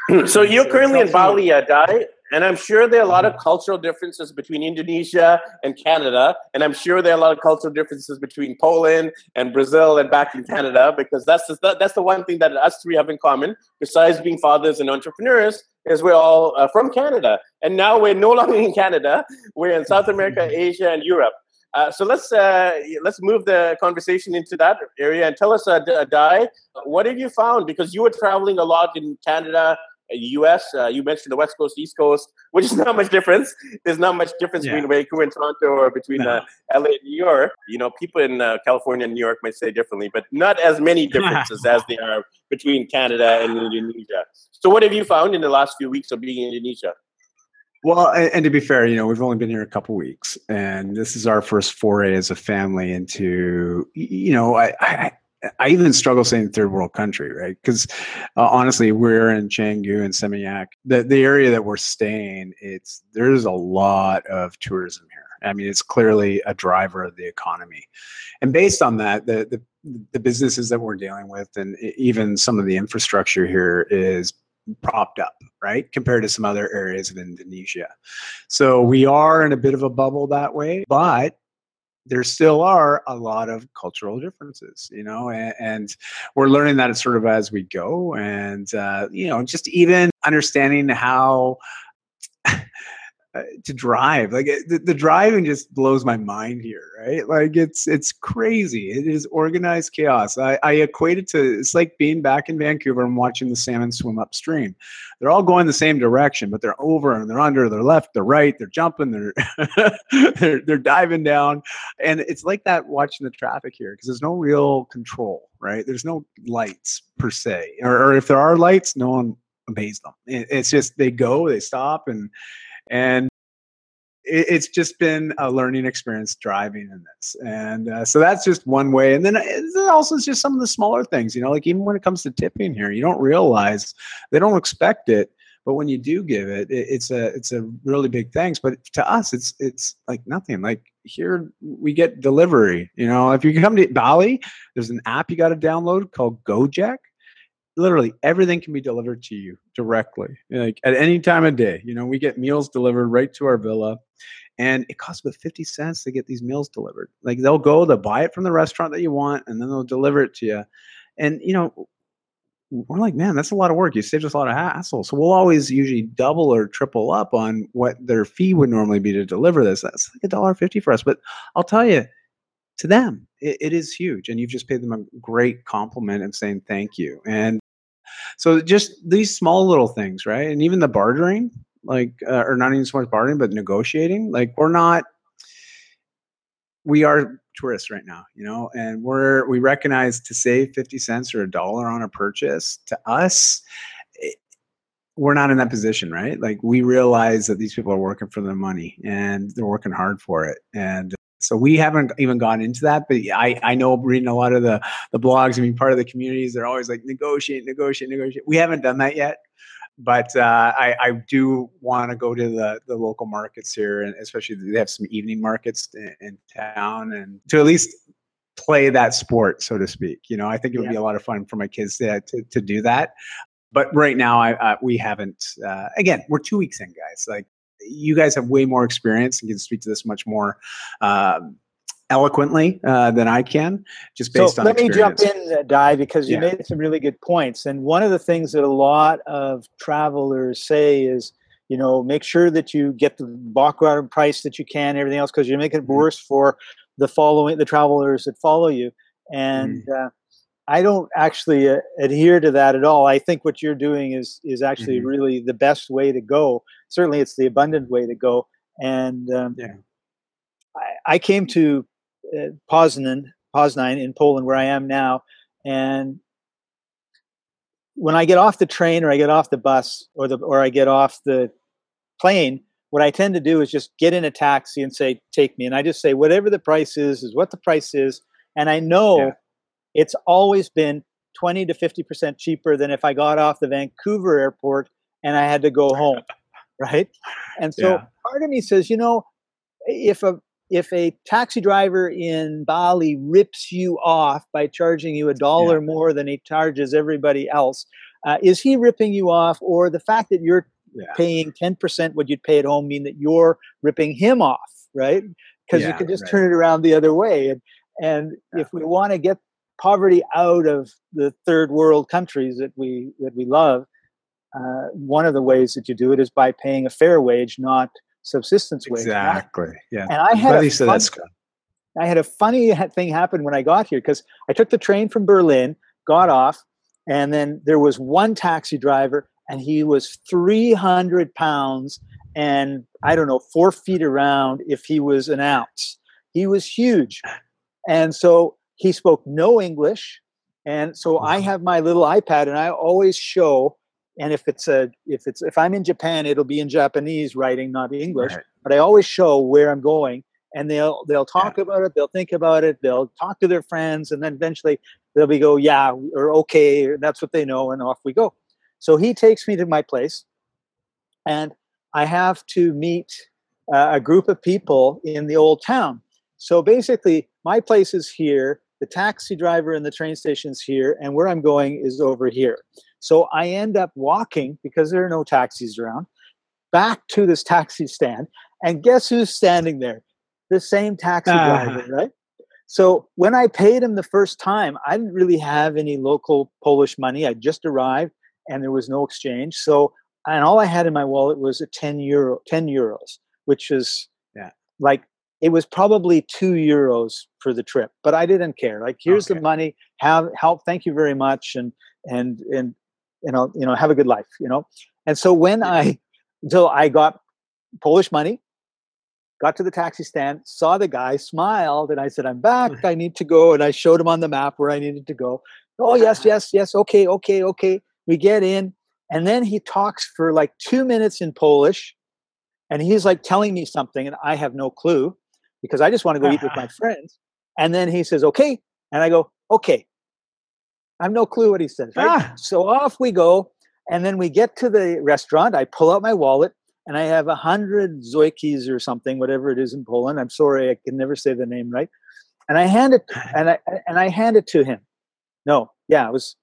so you're currently in Bali, uh, Dai, and I'm sure there are a lot of cultural differences between Indonesia and Canada, and I'm sure there are a lot of cultural differences between Poland and Brazil and back in Canada, because that's the, that's the one thing that us three have in common, besides being fathers and entrepreneurs, is we're all uh, from Canada, and now we're no longer in Canada, we're in South America, Asia, and Europe. Uh, so let's uh, let's move the conversation into that area and tell us, uh, D- Dai, what have you found? Because you were traveling a lot in Canada, U.S. Uh, you mentioned the West Coast, East Coast, which is not much difference. There's not much difference Yeah. between Vancouver and Toronto or between No. uh, L.A. and New York. You know, people in uh, California and New York might say differently, but not as many differences as there are between Canada and Indonesia. So, what have you found in the last few weeks of being in Indonesia? Well, and, to be fair, you know, we've only been here a couple weeks, and this is our first foray as a family into, you know, I, I, I even struggle saying third world country, right? Because uh, honestly, we're in Canggu and Seminyak. The the area that we're staying, it's there's a lot of tourism here. I mean, it's clearly a driver of the economy, and based on that, the the the businesses that we're dealing with, and even some of the infrastructure here is propped up, right? Compared to some other areas of Indonesia. So we are in a bit of a bubble that way, but there still are a lot of cultural differences, you know, and, and we're learning that sort of as we go. And, uh, you know, just even understanding how Uh, to drive like the, the driving just blows my mind here right? Like it's it's crazy. It is organized chaos. I, I equate it to it's like being back in vancouver and watching the salmon swim upstream. They're all going the same direction but they're over and they're under they're left they're right they're jumping they're they're, they're diving down. And it's like that watching the traffic here because there's no real control right? There's no lights per se or, or if there are lights no one obeys them. It- it's just they go they stop and and it, it's just been a learning experience driving in this, and uh, so that's just one way. And then it also it's just some of the smaller things, you know, like even when it comes to tipping here, you don't realize they don't expect it, but when you do give it, it it's a it's a really big thanks. But to us, it's it's like nothing. Like here, we get delivery. You know, if you come to Bali, there's an app you got to download called Gojek literally everything can be delivered to you directly like at any time of day you know we get meals delivered right to our villa and it costs about 50 cents to get these meals delivered. Like they'll go they'll buy it from the restaurant that you want and then they'll deliver it to you and you know we're like man that's a lot of work. You saved us a lot of hassle. So we'll always usually double or triple up on what their fee would normally be to deliver this. That's like a dollar fifty for us but i'll tell you to them it, it is huge and you've just paid them a great compliment and saying thank you. And so just these small little things, right? And even the bartering, like, uh, or not even so much bartering, but negotiating. Like, we're not. We are tourists right now, you know, and we're we recognize to save fifty cents or a dollar on a purchase to us. It, we're not in that position, right? Like we realize that these people are working for their money and they're working hard for it. And so we haven't even gone into that, but I, I know reading a lot of the, the blogs, I mean, part of the communities, they're always like negotiate, negotiate, negotiate. We haven't done that yet, but uh, I, I do want to go to the, the local markets here, and especially they have some evening markets in, in town, and to at least play that sport, so to speak. You know, I think it would yeah. be a lot of fun for my kids to, to, to do that. But right now, I, uh, we haven't. Uh, again, we're two weeks in, guys. Like you guys have way more experience and can speak to this much more um, eloquently uh, than I can, just based so on. Let experience. me jump in, uh, Dai, because you yeah. made some really good points. And one of the things that a lot of travelers say is, you know, make sure that you get the bottom price that you can, everything else, because you make it mm-hmm. worse for the following the travelers that follow you. And mm. uh, I don't actually uh, adhere to that at all. I think what you're doing is is actually mm-hmm. really the best way to go. Certainly, it's the abundant way to go. And um, yeah. I, I, came to uh, Poznan, Poznan in Poland, where I am now, and when I get off the train or I get off the bus or the or I get off the plane, what I tend to do is just get in a taxi and say, "Take me," and I just say, "Whatever the price is, is what the price is," and I know. Yeah it's always been 20 to 50% cheaper than if I got off the Vancouver airport and I had to go home. Right. And so yeah. part of me says, you know, if a if a taxi driver in Bali rips you off by charging you a dollar yeah. more than he charges everybody else, uh, is he ripping you off, or the fact that you're yeah. paying ten percent what you'd pay at home mean that you're ripping him off, right? Because you can just right. turn it around the other way. And and if we want to get poverty out of the third world countries that we that we love, uh, one of the ways that you do it is by paying a fair wage, not subsistence wage. Exactly. Yeah. And I had a fun, I had a funny thing happen when I got here because I took the train from Berlin, got off, and then there was one taxi driver, and he was 300 pounds and I don't know, four feet around if he was an ounce. He was huge. And so he spoke no English, and so I have my little iPad, and I always show. And if it's a if it's if I'm in Japan, it'll be in Japanese writing, not English. Right. But I always show where I'm going, and they'll they'll talk yeah. about it, they'll think about it, they'll talk to their friends, and then eventually they'll be go yeah or okay, or that's what they know, and off we go. So he takes me to my place, and I have to meet uh, a group of people in the old town. So basically, my place is here the taxi driver and the train station's here, and where I'm going is over here. So I end up walking because there are no taxis around back to this taxi stand. And guess who's standing there? The same taxi uh. driver, right? So when I paid him the first time, I didn't really have any local Polish money. I just arrived and there was no exchange. So and all I had in my wallet was a 10 euro 10 euros, which is yeah. like it was probably two euros for the trip, but I didn't care. Like, here's okay. the money. Have help. Thank you very much, and and and you know you know have a good life. You know. And so when I until I got Polish money, got to the taxi stand, saw the guy, smiled, and I said, "I'm back. I need to go." And I showed him on the map where I needed to go. Oh yes, yes, yes. Okay, okay, okay. We get in, and then he talks for like two minutes in Polish and he's like telling me something, and I have no clue because I just want to go eat with my friends. And then he says, "Okay," and I go, "Okay." I have no clue what he says. Right? Ah. So off we go, and then we get to the restaurant. I pull out my wallet, and I have a hundred zoikis or something, whatever it is in Poland. I'm sorry, I can never say the name right. And I hand it, and I and I hand it to him. No, yeah, it was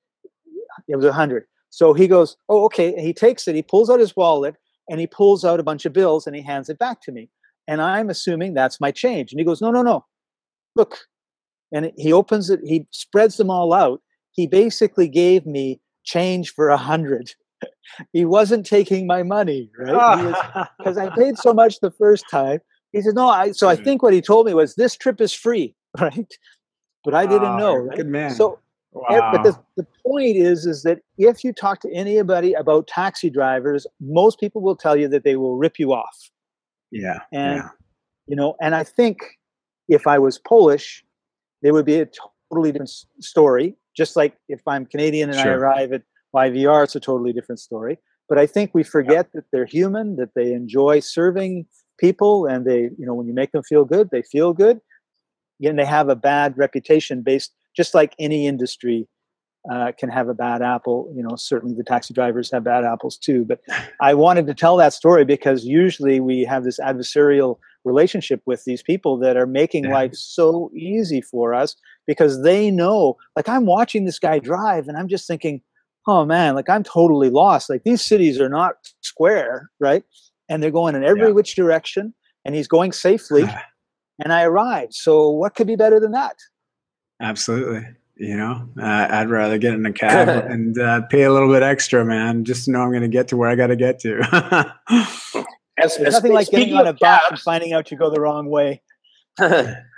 it was a hundred. So he goes, "Oh, okay." And he takes it. He pulls out his wallet and he pulls out a bunch of bills and he hands it back to me. And I'm assuming that's my change. And he goes, "No, no, no. Look." And he opens it. He spreads them all out. He basically gave me change for a hundred. he wasn't taking my money, right? Because I paid so much the first time. He said, "No." I, so I Mm. think what he told me was, "This trip is free," right? But I didn't Oh, know. Right? Good man. So wow. But the, the point is, is that if you talk to anybody about taxi drivers, most people will tell you that they will rip you off. yeah. And yeah. you know, and I think if I was Polish, there would be a totally different story. Just like if I'm Canadian and I arrive at YVR, it's a totally different story. But I think we forget that they're human, that they enjoy serving people, and they, you know, when you make them feel good, they feel good. And they have a bad reputation based, just like any industry uh, can have a bad apple. You know, certainly the taxi drivers have bad apples too. But I wanted to tell that story because usually we have this adversarial relationship with these people that are making Yeah. life so easy for us because they know like i'm watching this guy drive and i'm just thinking oh man like i'm totally lost like these cities are not square right and they're going in every Yeah. which direction and he's going safely and i arrived so what could be better than that Absolutely. You know, uh, I'd rather get in a cab and uh, pay a little bit extra, man, just to know I'm going to get to where I got to get to. As, there's as nothing like getting speaking on a of bus and cabs, finding out you go the wrong way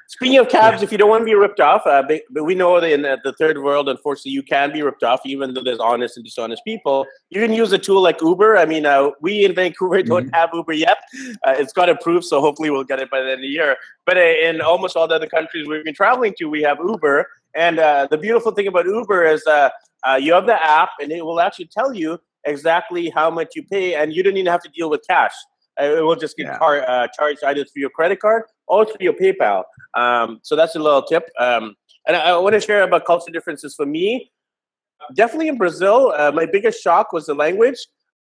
speaking of cabs, if you don't want to be ripped off, uh, but, but we know that in the, the third world, unfortunately, you can be ripped off, even though there's honest and dishonest people. You can use a tool like Uber. I mean, uh, we in Vancouver don't have Uber yet. Uh, it's got approved, so hopefully we'll get it by the end of the year. But uh, in almost all the other countries we've been traveling to, we have Uber. And uh, the beautiful thing about Uber is uh, uh, you have the app, and it will actually tell you exactly how much you pay, and you don't even have to deal with cash. Uh, it will just get Yeah. car, uh, charged either through your credit card or through your PayPal. Um, so that's a little tip. Um, and I, I want to share about culture differences for me. Definitely in Brazil, uh, my biggest shock was the language.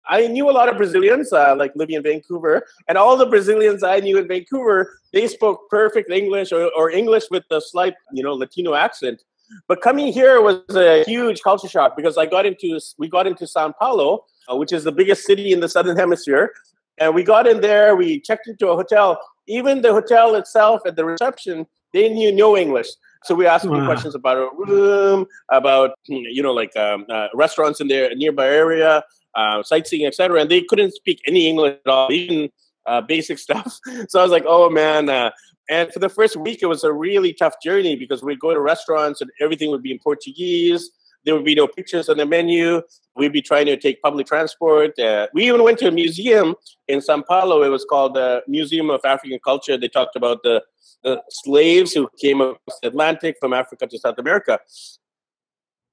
I knew a lot of Brazilians, uh, like living in Vancouver, and all the Brazilians I knew in Vancouver, they spoke perfect English or, or English with a slight, you know, Latino accent. But coming here was a huge culture shock because I got into we got into Sao Paulo, uh, which is the biggest city in the southern hemisphere, and we got in there. We checked into a hotel. Even the hotel itself at the reception, they knew no English. So we asked them Wow. questions about a room, about you know like um, uh, restaurants in their nearby area, uh, sightseeing, etc. And they couldn't speak any English at all, even uh, basic stuff. So I was like, oh man. Uh, and for the first week, it was a really tough journey because we'd go to restaurants and everything would be in Portuguese. There would be no pictures on the menu. We'd be trying to take public transport. Uh, we even went to a museum in Sao Paulo. It was called the Museum of African Culture. They talked about the, the slaves who came across the Atlantic from Africa to South America.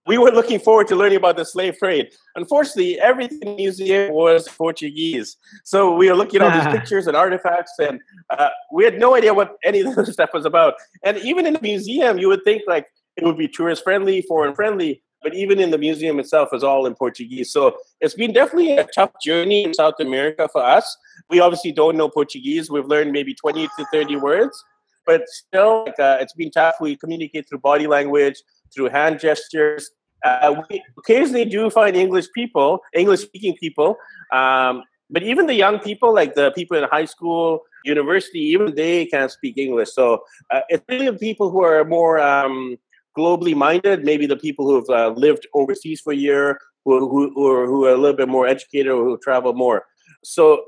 We were looking forward to learning about the slave trade. Unfortunately, everything in the museum was Portuguese. So we were looking at all these pictures and artifacts, and uh, we had no idea what any of this stuff was about. And even in the museum, you would think like it would be tourist friendly, foreign friendly, but even in the museum itself is all in Portuguese. So it's been definitely a tough journey in South America for us. We obviously don't know Portuguese. We've learned maybe 20 to 30 words, but still, like, uh, it's been tough. We communicate through body language, through hand gestures. Uh, we occasionally do find English people, English speaking people, um, but even the young people, like the people in high school, university, even they can't speak English. So uh, it's really the people who are more um, globally minded, maybe the people who have uh, lived overseas for a year, who, who, who, are, who are a little bit more educated or who travel more. So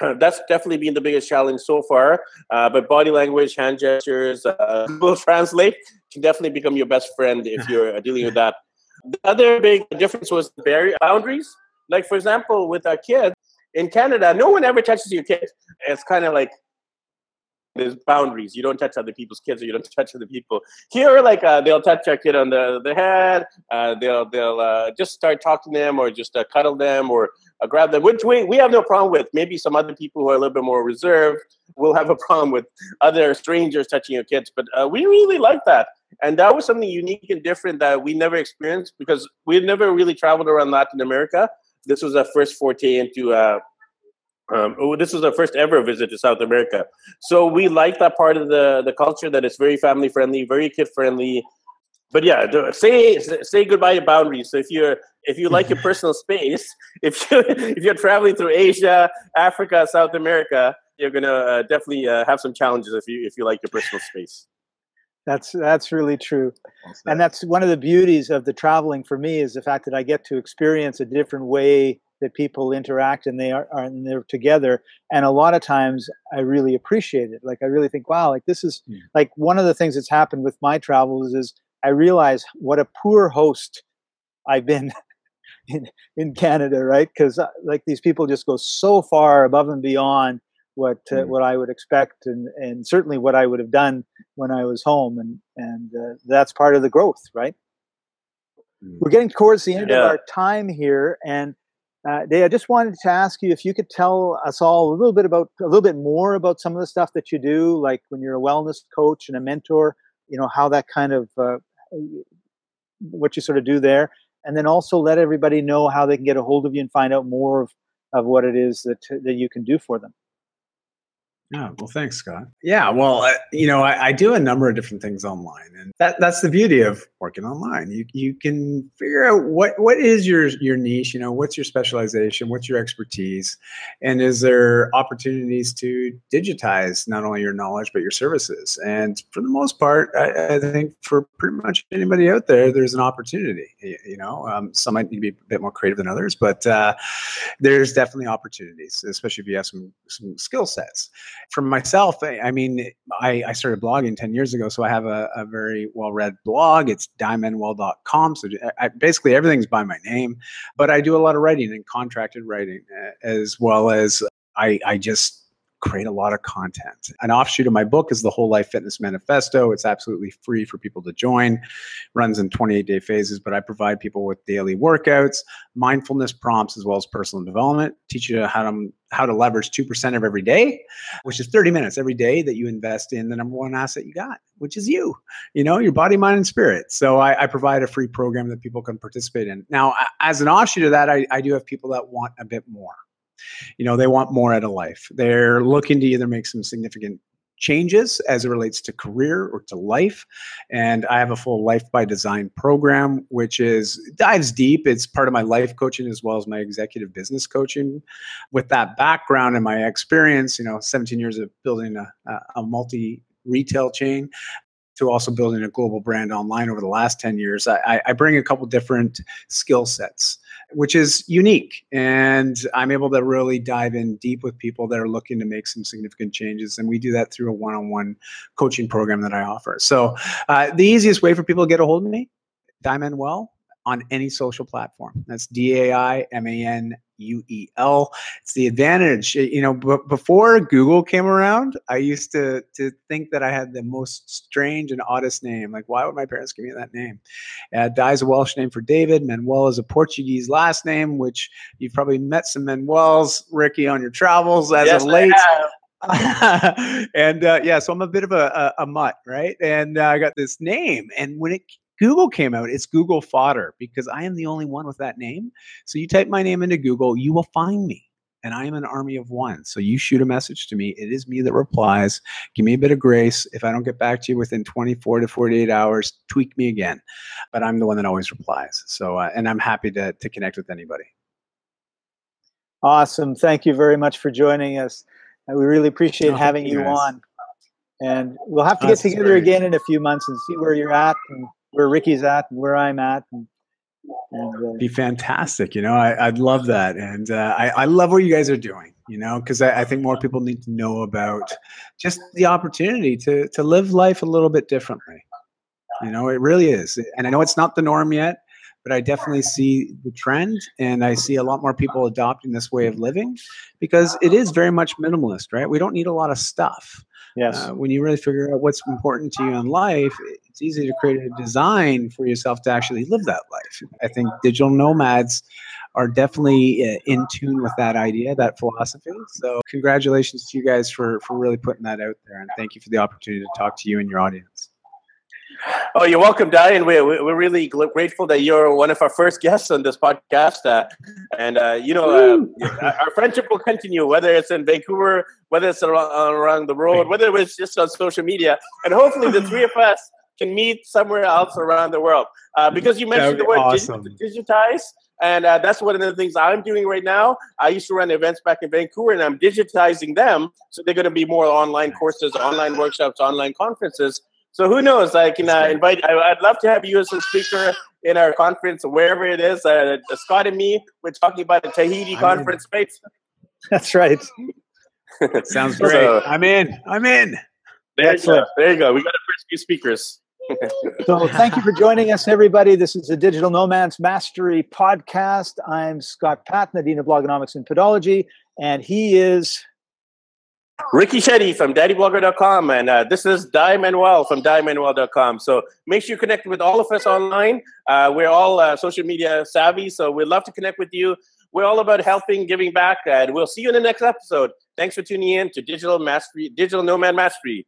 that's definitely been the biggest challenge so far. Uh, but body language, hand gestures, uh, Google Translate can definitely become your best friend if you're uh, dealing with that. The other big difference was the barrier boundaries. Like, for example, with our kids in Canada, no one ever touches your kids. It's kind of like there's boundaries. You don't touch other people's kids, or you don't touch other people. Here, like uh, they'll touch a kid on the the head. Uh, they'll they'll uh, just start talking to them, or just uh, cuddle them, or uh, grab them. Which we we have no problem with. Maybe some other people who are a little bit more reserved will have a problem with other strangers touching your kids. But uh, we really like that, and that was something unique and different that we never experienced because we had never really traveled around Latin America. This was our first forte into um, oh, this was our first ever visit to South America. So we like that part of the, the culture that it's very family friendly, very kid friendly. But yeah, say say goodbye to boundaries. So if you're if you like your personal space, if you if you're traveling through Asia, Africa, South America, you're gonna uh, definitely uh, have some challenges if you if you like your personal space. That's that's really true, and that's one of the beauties of the traveling for me is the fact that I get to experience a different way that people interact and they are, are and they're together and a lot of times i really appreciate it like i really think wow like this is mm. like one of the things that's happened with my travels is i realize what a poor host i've been in, in canada right because uh, like these people just go so far above and beyond what uh, mm. what i would expect and and certainly what i would have done when i was home and and uh, that's part of the growth right mm. we're getting towards the end yeah. of our time here and uh, Dave, I just wanted to ask you if you could tell us all a little bit about a little bit more about some of the stuff that you do, like when you're a wellness coach and a mentor. You know how that kind of uh, what you sort of do there, and then also let everybody know how they can get a hold of you and find out more of, of what it is that that you can do for them. Yeah, well, thanks, Scott. Yeah, well, you know, I, I, do a number of different things online, and that that's the beauty of working online. You you can figure out what what is your your niche. You know, what's your specialization, what's your expertise, and is there opportunities to digitize not only your knowledge but your services? And for the most part, I, I think for pretty much anybody out there, there's an opportunity. You know, um, some might need to be a bit more creative than others, but uh, there's definitely opportunities, especially if you have some some skill sets for myself, I mean, I, I, started blogging 10 years ago, so I have a, a very well read blog. It's daimanuel.com. So uh, I, basically everything's by my name, but I do a lot of writing and contracted writing uh, as well as I, I just create a lot of content. An offshoot of my book is the Whole Life Fitness Manifesto. It's absolutely free for people to join. Runs in 28 day phases, but I provide people with daily workouts, mindfulness prompts, as well as personal development. Teach you how to how to leverage 2% of every day, which is 30 minutes every day that you invest in the number one asset you got, which is you, you know, your body, mind, and spirit. So I, I provide a free program that people can participate in. Now, as an offshoot of that, I, I do have people that want a bit more you know they want more out of life. They're looking to either make some significant changes as it relates to career or to life and i have a full life by design program which is dives deep. It's part of my life coaching as well as my executive business coaching. With that background and my experience you know 17 years of building a, a multi retail chain to also building a global brand online over the last 10 years i, I bring a couple different skill sets which is unique. And I'm able to really dive in deep with people that are looking to make some significant changes. And we do that through a one on one coaching program that I offer. So uh, the easiest way for people to get a hold of me, Dai Manuel, on any social platform. That's D A I M A N U E L. It's the advantage. You know, b- before Google came around, I used to to think that I had the most strange and oddest name. Like, why would my parents give me that name? Uh, Dai is a Welsh name for David. Manuel is a Portuguese last name, which you've probably met some Manuels, Ricky, on your travels as yes, of late. and uh, yeah, so I'm a bit of a, a, a mutt, right? And uh, I got this name, and when it Google came out, it's Google fodder because I am the only one with that name. So you type my name into Google, you will find me. And I am an army of one. So you shoot a message to me. It is me that replies. Give me a bit of grace. If I don't get back to you within 24 to 48 hours, tweak me again. But I'm the one that always replies. So, uh, and I'm happy to, to connect with anybody. Awesome. Thank you very much for joining us. We really appreciate no, having you, on. And we'll have to get together great. again in a few months and see where you're at and where Ricky's at and where I'm at. And, and uh, be fantastic. You know, I, would love that. And uh, I, I love what you guys are doing, you know, because I, I, think more people need to know about just the opportunity to, to live life a little bit differently. You know, it really is. And I know it's not the norm yet, but I definitely see the trend and I see a lot more people adopting this way of living because it is very much minimalist, right? We don't need a lot of stuff. Yes. Uh, when you really figure out what's important to you in life, it's easy to create a design for yourself to actually live that life. I think digital nomads are definitely uh, in tune with that idea, that philosophy. So, congratulations to you guys for for really putting that out there, and thank you for the opportunity to talk to you and your audience. Oh, you're welcome, Diane. We're, we're really grateful that you're one of our first guests on this podcast. Uh, and, uh, you know, uh, our friendship will continue, whether it's in Vancouver, whether it's around, around the world, whether it's just on social media. And hopefully the three of us can meet somewhere else around the world. Uh, because you mentioned the word awesome. digitize. And uh, that's one of the things I'm doing right now. I used to run events back in Vancouver, and I'm digitizing them. So they're going to be more online courses, online workshops, online conferences. So who knows? I can uh, invite. I, would love to have you as a speaker in our conference, wherever it is. Uh, Scott and me, we're talking about the Tahiti I'm conference space. That's right. Sounds great. So, I'm in. I'm in. There you go. There you go. We got a first few speakers. so thank you for joining us, everybody. This is the Digital Nomads Mastery podcast. I'm Scott Patton, the Dean of Blogonomics and Podology, and he is Ricky Shetty from daddyblogger.com. And uh, this is Dai Manuel from DaiManuel.com. So make sure you connect with all of us online. Uh, we're all uh, social media savvy, so we'd love to connect with you. We're all about helping, giving back, and we'll see you in the next episode. Thanks for tuning in to Digital Mastery, Digital Nomad Mastery.